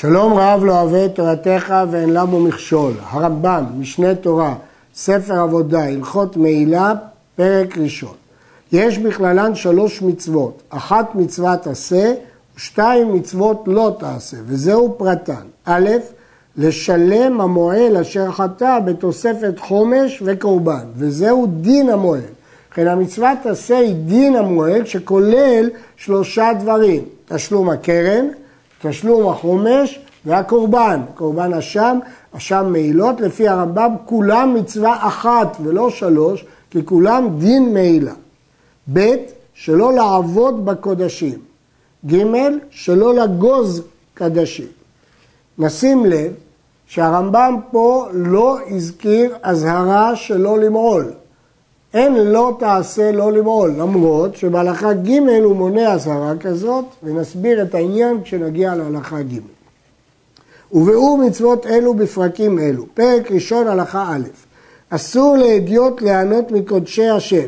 שלום רב לא אוהב את תורתך ואין למו מכשול. הרמב"ם, משנה תורה, ספר עבודה, הלכות מעילה, פרק ראשון. יש בכללן שלוש מצוות, אחת מצוות עשה ושתיים מצוות לא תעשה, וזהו פרטן. א', לשלם המועל אשר חטא בתוספת חומש וקורבן, וזהו דין המועל. לכן המצוות עשה היא דין המועל שכולל שלושה דברים, תשלום הקרן, תשלום החומש והקורבן, קורבן אשם, אשם מעילות, לפי הרמב"ם כולם מצווה אחת ולא שלוש, כי כולם דין מעילה. ב', שלא לעבוד בקודשים. ג', שלא לגוז קדשים. נשים לב שהרמב"ם פה לא הזכיר אזהרה שלא למעול. אין לא תעשה לא למעול, למרות שבהלכה ג' הוא מונה אזהרה כזאת, ונסביר את העניין כשנגיע להלכה ג'. וביאור מצוות אלו בפרקים אלו. פרק ראשון הלכה א', אסור לאדיוט ליהנות מקודשי השם,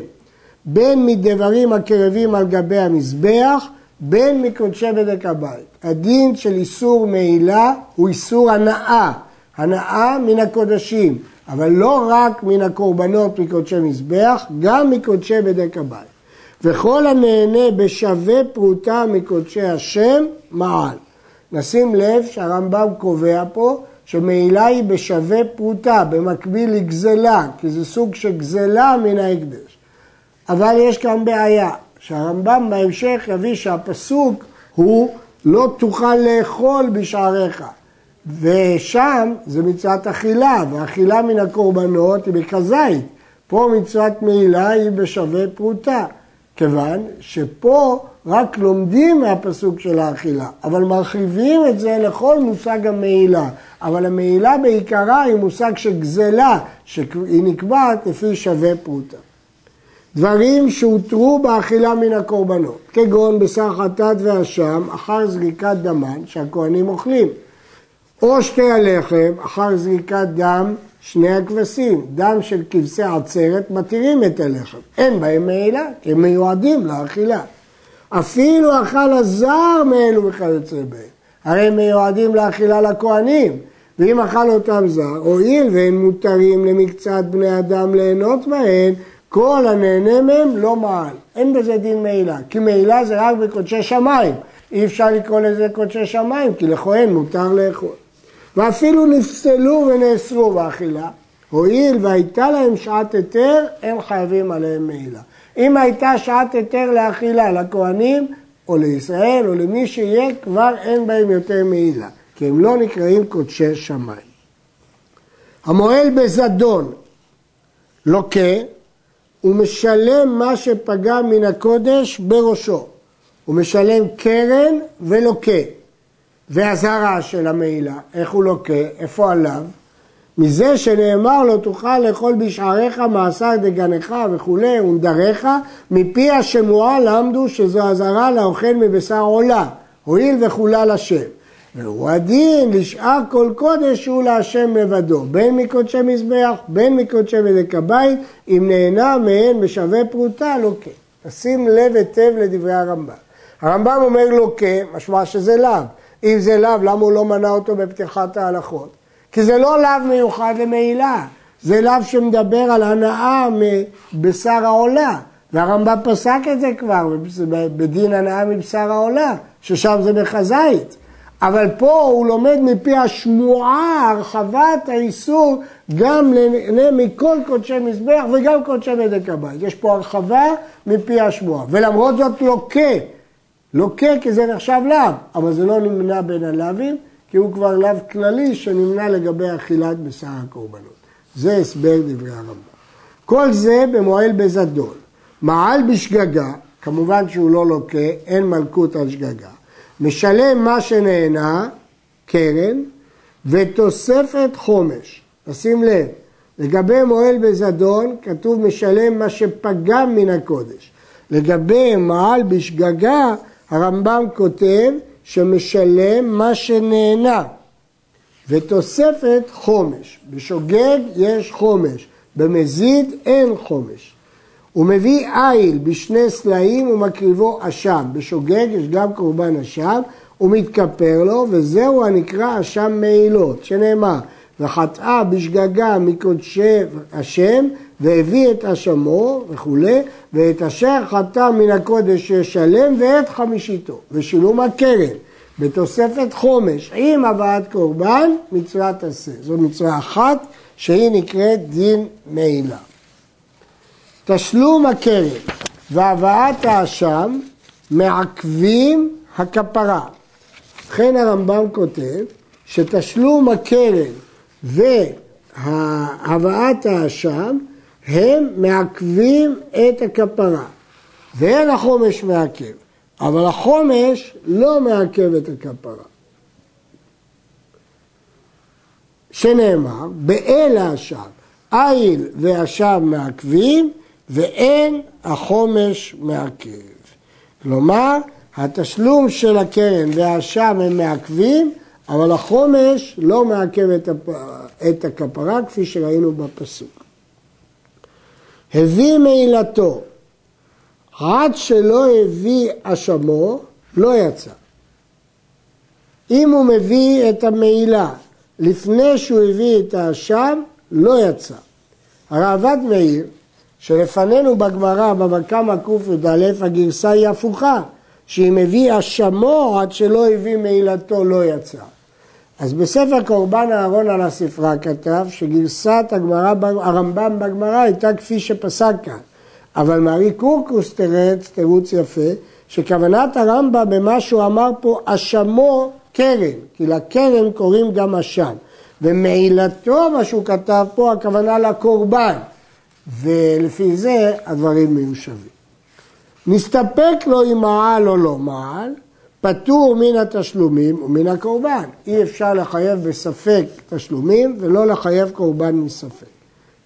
בין מדברים הקרבים על גבי המזבח, בין מקודשי בדק הבית. הדין של איסור מעילה הוא איסור הנאה, הנאה מן הקודשים. אבל לא רק מן הקורבנות מקודשי מזבח, גם מקודשי בדק הבית. וכל הנהנה בשווה פרוטה מקודשי השם, מעל. נשים לב שהרמב"ם קובע פה שמעילה היא בשווה פרוטה, במקביל לגזלה, כי זה סוג של גזלה מן ההקדש. אבל יש כאן בעיה, שהרמב"ם בהמשך יביא שהפסוק הוא לא תוכל לאכול בשעריך. ושם זה מצוות אכילה, ואכילה מן הקורבנות היא בכזית. פה מצוות מעילה היא בשווה פרוטה, כיוון שפה רק לומדים מהפסוק של האכילה, אבל מרחיבים את זה לכל מושג המעילה. אבל המעילה בעיקרה היא מושג של גזלה, שהיא נקבעת לפי שווה פרוטה. דברים שהותרו באכילה מן הקורבנות, כגון בשר חטאת ואשם, אחר זריקת דמן שהכוהנים אוכלים. או שתי הלחם, אחר זריקת דם, שני הכבשים. דם של כבשי עצרת מתירים את הלחם. אין בהם מעילה, הם מיועדים לאכילה. אפילו אכל הזר מאלו וכיוצא בהם. הרי הם מיועדים לאכילה לכהנים. ואם אכל אותם זר, הואיל והם מותרים למקצת בני אדם ליהנות בהן, כל הנהנה מהם לא מעל. אין בזה דין מעילה, כי מעילה זה רק בקודשי שמיים. אי אפשר לקרוא לזה קודשי שמיים, כי לכהן מותר לאכול. ואפילו נפסלו ונאסרו באכילה, הואיל והייתה להם שעת היתר, הם חייבים עליהם מעילה. אם הייתה שעת היתר לאכילה לכהנים, או לישראל, או למי שיהיה, כבר אין בהם יותר מעילה, כי הם לא נקראים קודשי שמיים. המועל בזדון לוקה, הוא משלם מה שפגע מן הקודש בראשו. הוא משלם קרן ולוקה. ואזהרה של המעילה, איך הוא לוקה, איפה עליו? מזה שנאמר לו תוכל לאכול בשעריך מעשר דגנך וכולי ונדריך, מפי השמועה למדו שזו אזהרה לאוכל מבשר עולה, הואיל וחולל השם. והוא הדין לשאר כל קודש הוא להשם לבדו, בין מקודשי מזבח, בין מקודשי בדק הבית, אם נהנה מהן בשווה פרוטה, לוקה. שים לב היטב לדברי הרמב"ם. הרמב"ם אומר לוקה, משמע שזה לאו. אם זה לאו, למה הוא לא מנה אותו בפתיחת ההלכות? כי זה לא לאו מיוחד למעילה, זה לאו שמדבר על הנאה מבשר העולה. והרמב"ם פסק את זה כבר בדין הנאה מבשר העולה, ששם זה בחזית. אבל פה הוא לומד מפי השמועה, הרחבת האיסור, גם לנהנה מכל קודשי מזבח וגם קודשי בדק הבית. יש פה הרחבה מפי השמועה. ולמרות זאת לוקה לוקה כי זה נחשב לאו, אבל זה לא נמנע בין הלאווים, כי הוא כבר לאו כללי שנמנע לגבי אכילת בשר הקורבנות. זה הסבר דברי הרמב"ם. כל זה במועל בזדון. מעל בשגגה, כמובן שהוא לא לוקה, אין מלכות על שגגה. משלם מה שנהנה, קרן, ותוספת חומש. שים לב, לגבי מועל בזדון כתוב משלם מה שפגם מן הקודש. לגבי מעל בשגגה הרמב"ם כותב שמשלם מה שנהנה ותוספת חומש. בשוגג יש חומש, במזיד אין חומש. הוא מביא איל בשני סלעים ומקריבו אשם. בשוגג יש גם קורבן אשם, הוא מתכפר לו, וזהו הנקרא אשם מעילות, שנאמר, וחטאה בשגגה מקודשי השם, והביא את אשמו וכולי, ואת אשר חטא מן הקודש ישלם ואת חמישיתו, ושילום הקרן, בתוספת חומש, עם הבאת קורבן, מצוות עשה. זו מצווה אחת שהיא נקראת דין מעילה. תשלום הקרן והבאת האשם מעכבים הכפרה. לכן הרמב"ם כותב שתשלום הקרן והבאת האשם הם מעכבים את הכפרה. ואין החומש מעכב, אבל החומש לא מעכב את הכפרה. שנאמר, באל האשם, איל ואשם מעכבים, ואין החומש מעכב. כלומר, התשלום של הקרן והאשם הם מעכבים, אבל החומש לא מעכב את, הפ... את הכפרה, כפי שראינו בפסוק. הביא מעילתו, עד שלא הביא אשמו, לא יצא. אם הוא מביא את המעילה לפני שהוא הביא את האשם, לא יצא. הראב"ד מאיר, שלפנינו בגמרא, קמא קי"א, הגרסה היא הפוכה, שאם הביא אשמו עד שלא הביא מעילתו לא יצא. אז בספר קורבן אהרון על הספרה כתב שגרסת הגמרא, הרמב"ם בגמרא הייתה כפי שפסק כאן. אבל מארי קורקוס תרץ, תירוץ יפה, שכוונת הרמב"ם במה שהוא אמר פה אשמו קרן, כי לקרן קוראים גם אשם. ומעילתו, מה שהוא כתב פה, הכוונה לקורבן. ולפי זה הדברים מיושבים. נסתפק לו אם מעל או לא מעל, פטור מן התשלומים ומן הקורבן. אי אפשר לחייב בספק תשלומים ולא לחייב קורבן מספק.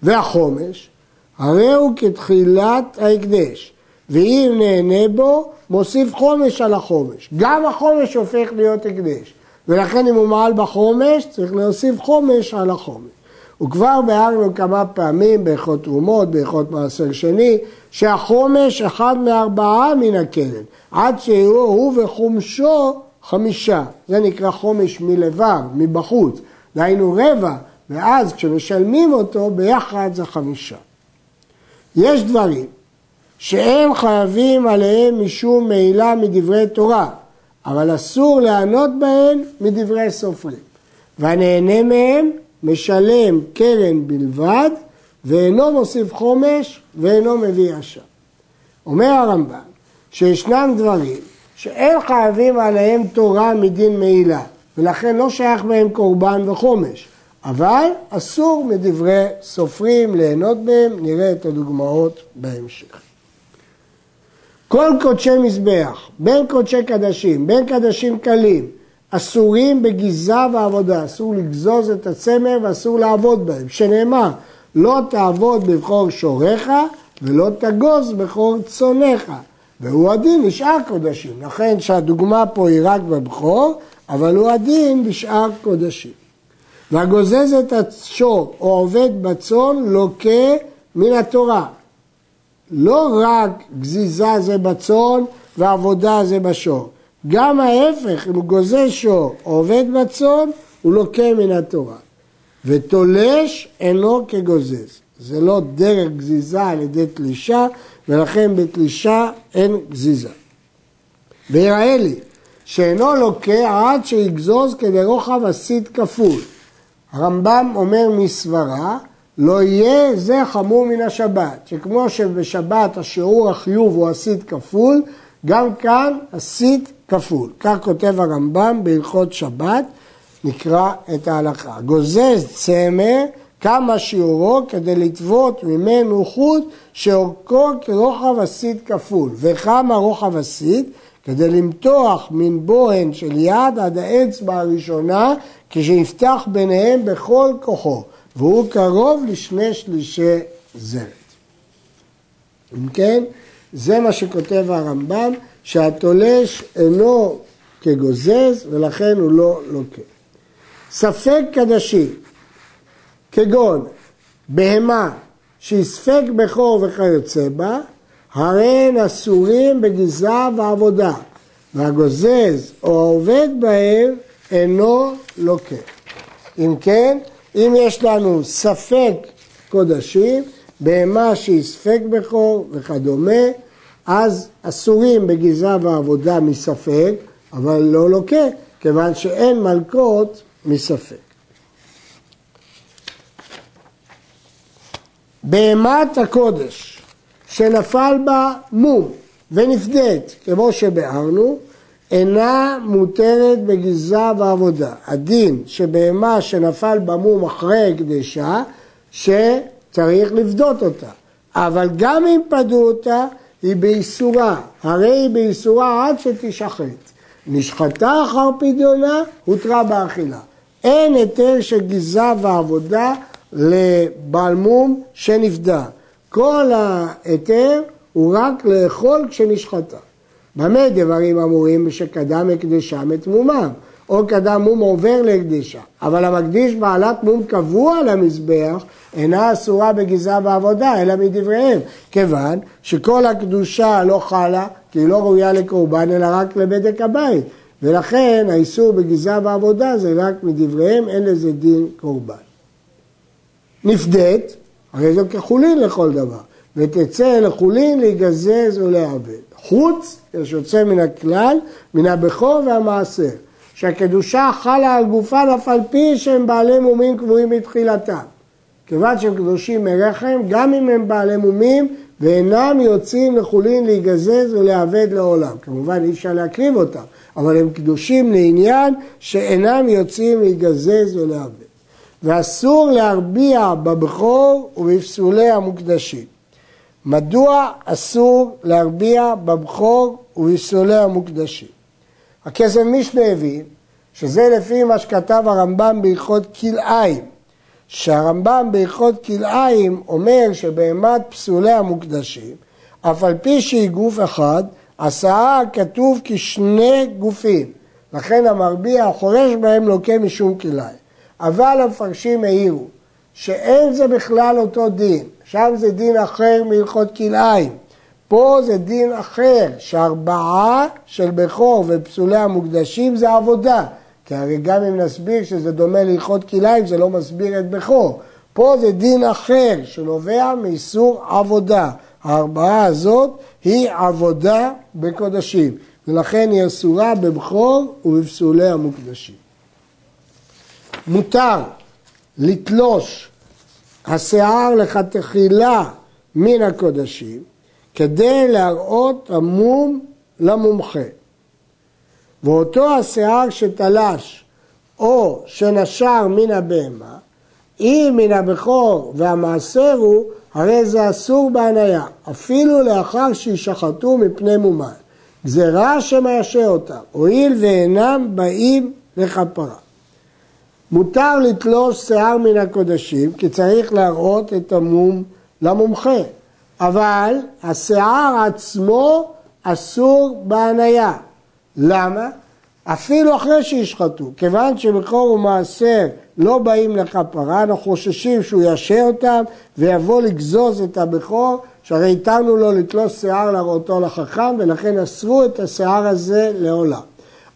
והחומש, הרי הוא כתחילת ההקדש, ואם נהנה בו, מוסיף חומש על החומש. גם החומש הופך להיות הקדש, ולכן אם הוא מעל בחומש, צריך להוסיף חומש על החומש. וכבר ביארנו כמה פעמים בהלכות תרומות, בהלכות מעשר שני, שהחומש אחד מארבעה מן הקרן, עד שיהיו הוא וחומשו חמישה. זה נקרא חומש מלבב, מבחוץ, דהיינו רבע, ואז כשמשלמים אותו ביחד זה חמישה. יש דברים שאין חייבים עליהם משום מעילה מדברי תורה, אבל אסור לענות בהם מדברי סופרים. והנהנה מהם משלם קרן בלבד, ואינו מוסיף חומש ואינו מביא אשם. אומר הרמב"ם שישנם דברים שאין חייבים עליהם תורה מדין מעילה, ולכן לא שייך בהם קורבן וחומש, אבל אסור מדברי סופרים ליהנות בהם, נראה את הדוגמאות בהמשך. כל קודשי מזבח, בין קודשי קדשים, בין קדשים קלים, אסורים בגיזה ועבודה, אסור לגזוז את הצמר ואסור לעבוד בהם, שנאמר לא תעבוד בבחור שוריך ולא תגוז בכור צונך, והוא הדין לשאר קודשים, לכן שהדוגמה פה היא רק בבכור, אבל הוא הדין בשאר קודשים. והגוזז את השור או עובד בצאן לוקה מן התורה. לא רק גזיזה זה בצאן ועבודה זה בשור. גם ההפך, אם הוא גוזל שור או עובד בצאן, הוא לוקה מן התורה. ותולש אינו כגוזז. זה לא דרך גזיזה על ידי תלישה, ולכן בתלישה אין גזיזה. ויראה לי שאינו לוקה עד שיגזוז כדי רוחב הסיד כפול. הרמב"ם אומר מסברה, לא יהיה זה חמור מן השבת, שכמו שבשבת השיעור החיוב הוא הסיד כפול, גם כאן הסיד כפול. כך כותב הרמב"ם בהלכות שבת, נקרא את ההלכה. גוזז צמר כמה שיעורו כדי לטוות ממנו חוט שאורכו כרוחב הסיד כפול. וכמה רוחב הסיד? כדי למתוח מן בוהן של יד עד האצבע הראשונה כשיפתח ביניהם בכל כוחו והוא קרוב לשני שלישי זרת. אם כן, זה מה שכותב הרמב"ם שהתולש אינו כגוזז ולכן הוא לא לוקה. ספק קדשים, כגון בהמה שהיא ספק בכור וכיוצא בה, הרי הן אסורים בגזרה ועבודה, והגוזז או העובד בהם אינו לוקח. אם כן, אם יש לנו ספק קודשים, בהמה שהיא ספק בכור וכדומה, אז אסורים בגזרה ועבודה מספק, אבל לא לוקה, כיוון שאין מלקות מספק. בהמת הקודש שנפל בה מום ונפדית, כמו שביארנו, אינה מותרת בגזרה ועבודה. הדין שבהמה שנפל בה מום אחרי הקדשה, שצריך לפדות אותה. אבל גם אם פדו אותה, היא באיסורה, הרי היא באיסורה עד שתשחט. נשחטה אחר פדיונה, הותרה באכילה. אין היתר של גזרה ועבודה לבעל מום שנפדה. כל ההיתר הוא רק לאכול כשנשחטה. במה דברים אמורים שקדם הקדשה מתמומם, או קדם מום עובר להקדשה, אבל המקדיש בעלת מום קבוע למזבח אינה אסורה בגזרה ועבודה, אלא מדבריהם, כיוון שכל הקדושה לא חלה, כי היא לא ראויה לקורבן, אלא רק לבדק הבית, ולכן האיסור בגזרה ועבודה זה רק מדבריהם, אין לזה דין קורבן. נפדית, הרי זו כחולין לכל דבר, ותצא לחולין להיגזז ולעבד. חוץ, יש יוצא מן הכלל, מן הבכור והמעשר, שהקדושה חלה על גופן אף על פי שהם בעלי מומים קבועים מתחילתם. כיוון שהם קדושים מרחם, גם אם הם בעלי מומים ואינם יוצאים לחולין להיגזז ולאבד לעולם. כמובן אי אפשר להקריב אותם, אבל הם קדושים לעניין שאינם יוצאים להיגזז ולאבד. ואסור להרביע בבכור ובפסולי המוקדשים. מדוע אסור להרביע בבכור ובפסולי המוקדשים? הכסף משנה הבין שזה לפי מה שכתב הרמב"ם בהלכות כלאיים, שהרמב"ם בהלכות כלאיים אומר שבהמת פסולי המוקדשים, אף על פי שהיא גוף אחד, עשאה כתוב כשני גופים, לכן המרביע החורש בהם לוקה משום כלאיים. אבל המפרשים העירו שאין זה בכלל אותו דין, שם זה דין אחר מהלכות כלאיים. פה זה דין אחר, שארבעה של בכור ופסולי המוקדשים זה עבודה. כי הרי גם אם נסביר שזה דומה להלכות כלאיים, זה לא מסביר את בכור. פה זה דין אחר, שנובע מאיסור עבודה. הארבעה הזאת היא עבודה בקודשים, ולכן היא אסורה בבכור ובפסולי המוקדשים. מותר לתלוש השיער לכתחילה מן הקודשים כדי להראות המום למומחה. ואותו השיער שתלש או שנשר מן הבהמה, אם מן הבכור והמעשר הוא, הרי זה אסור בהניה, אפילו לאחר שישחטו מפני מומן. גזירה שמאשר אותם, הואיל ואינם באים לכפרה. מותר לתלוש שיער מן הקודשים, כי צריך להראות את המום למומחה. אבל השיער עצמו אסור בהניה. למה? אפילו אחרי שישחטו, כיוון שבכור ומעשר לא באים לכפרה, אנחנו חוששים שהוא יאשר אותם ויבוא לגזוז את הבכור, שהרי איתנו לו לתלוש שיער להראותו לחכם, ולכן אסרו את השיער הזה לעולם.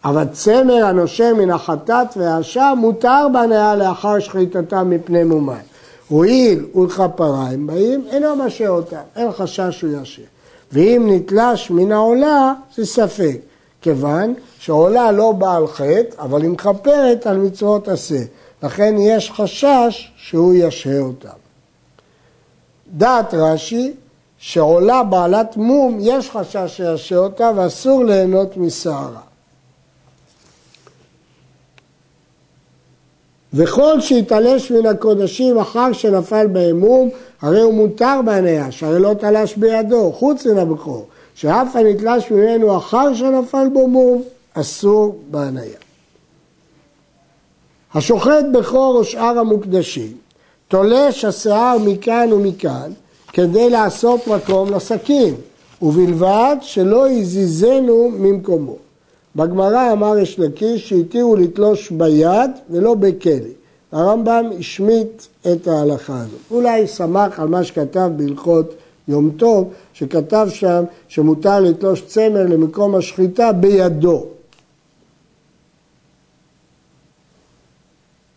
אבל צמר הנושר מן החטאת והאשם מותר בהנאה לאחר שחיטתם מפני מומן. הואיל ולכפרה הם באים, אינו משה אותם, אין חשש שהוא יאשר. ואם נתלש מן העולה, זה ספק, כיוון שעולה לא באה על חטא, אבל היא מכפרת על מצוות עשה. לכן יש חשש שהוא ישהה אותם. דעת רש"י, שעולה בעלת מום, יש חשש שישהה אותה ואסור ליהנות משערה. וכל שיתלש מן הקודשים אחר שנפל באמום, הרי הוא מותר בעיניה, שהרי לא תלש בידו, חוץ מן הבכור, שאף הנתלש ממנו אחר שנפל בו מום, אסור בעיניה. השוחט בכור או שאר המוקדשים, תולש השיער מכאן ומכאן, כדי לעשות מקום לסכין, ובלבד שלא יזיזנו ממקומו. בגמרא אמר יש לקיש שהתירו לתלוש ביד ולא בכלי. הרמב"ם השמיט את ההלכה הזאת. אולי שמח על מה שכתב בהלכות יום טוב, שכתב שם שמותר לתלוש צמר למקום השחיטה בידו.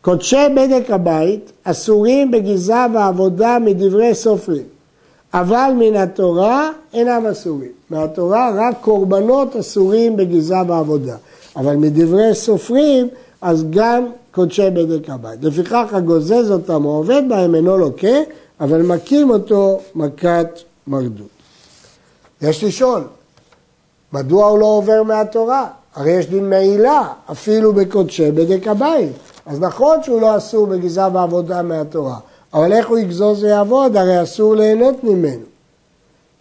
קודשי בדק הבית אסורים בגזרה ועבודה מדברי סופרים, אבל מן התורה אינם אסורים. מהתורה רק קורבנות אסורים בגזרה ועבודה, אבל מדברי סופרים אז גם קודשי בדק הבית. לפיכך הגוזז אותם או עובד בהם אינו לוקה, אבל מכים אותו מכת מרדות. יש לשאול, מדוע הוא לא עובר מהתורה? הרי יש דין מעילה, אפילו בקודשי בדק הבית. אז נכון שהוא לא אסור בגזרה ועבודה מהתורה, אבל איך הוא יגזוז ויעבוד? הרי אסור ליהנות ממנו.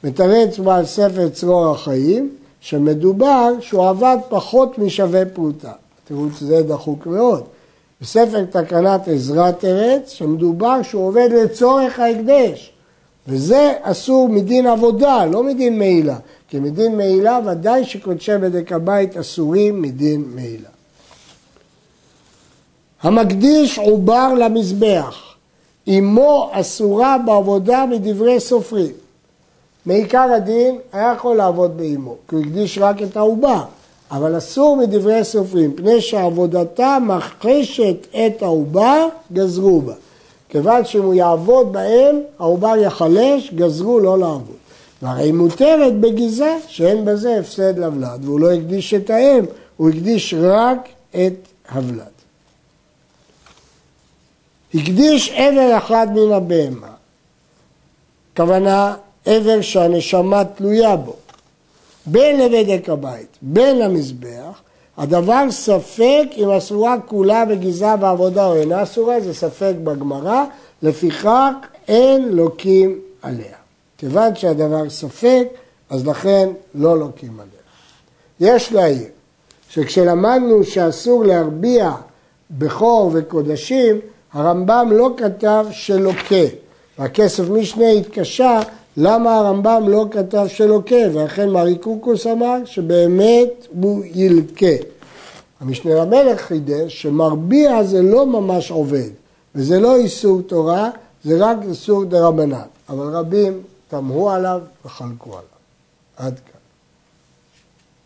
מתרץ בעל ספר צרור החיים, שמדובר שהוא עבד פחות משווה פרוטה. תראו שזה דחוק מאוד. בספר תקנת עזרת ארץ, שמדובר שהוא עובד לצורך ההקדש. וזה אסור מדין עבודה, לא מדין מעילה. כי מדין מעילה ודאי שקודשי בדק הבית אסורים מדין מעילה. המקדיש עובר למזבח, אמו אסורה בעבודה מדברי סופרים. מעיקר הדין היה יכול לעבוד באמו, כי הוא הקדיש רק את העובר, אבל אסור מדברי סופרים, פני שעבודתה מכחשת את העובר, גזרו בה. כיוון שאם הוא יעבוד בהם, העובר יחלש, גזרו לא לעבוד. והרי מותרת בגיזה שאין בזה הפסד לבלד, והוא לא הקדיש את האם, הוא הקדיש רק את הבלד. הקדיש עבר אחד מן הבהמה, כוונה עבר שהנשמה תלויה בו, בין לבדק הבית, בין למזבח, הדבר ספק אם אסורה כולה בגזרה ועבודה או אינה אסורה, זה ספק בגמרא, לפיכך אין לוקים עליה. כיוון שהדבר ספק, אז לכן לא לוקים עליה. יש להעיר שכשלמדנו שאסור להרביע בכור וקודשים, הרמב"ם לא כתב שלוקה, והכסף משנה התקשה למה הרמב"ם לא כתב שלוקה, ואכן מרי קוקוס אמר שבאמת הוא ילקה. המשנה למלך חידש שמרביע זה לא ממש עובד, וזה לא איסור תורה, זה רק איסור דה רבנן, אבל רבים תמהו עליו וחלקו עליו. עד כאן.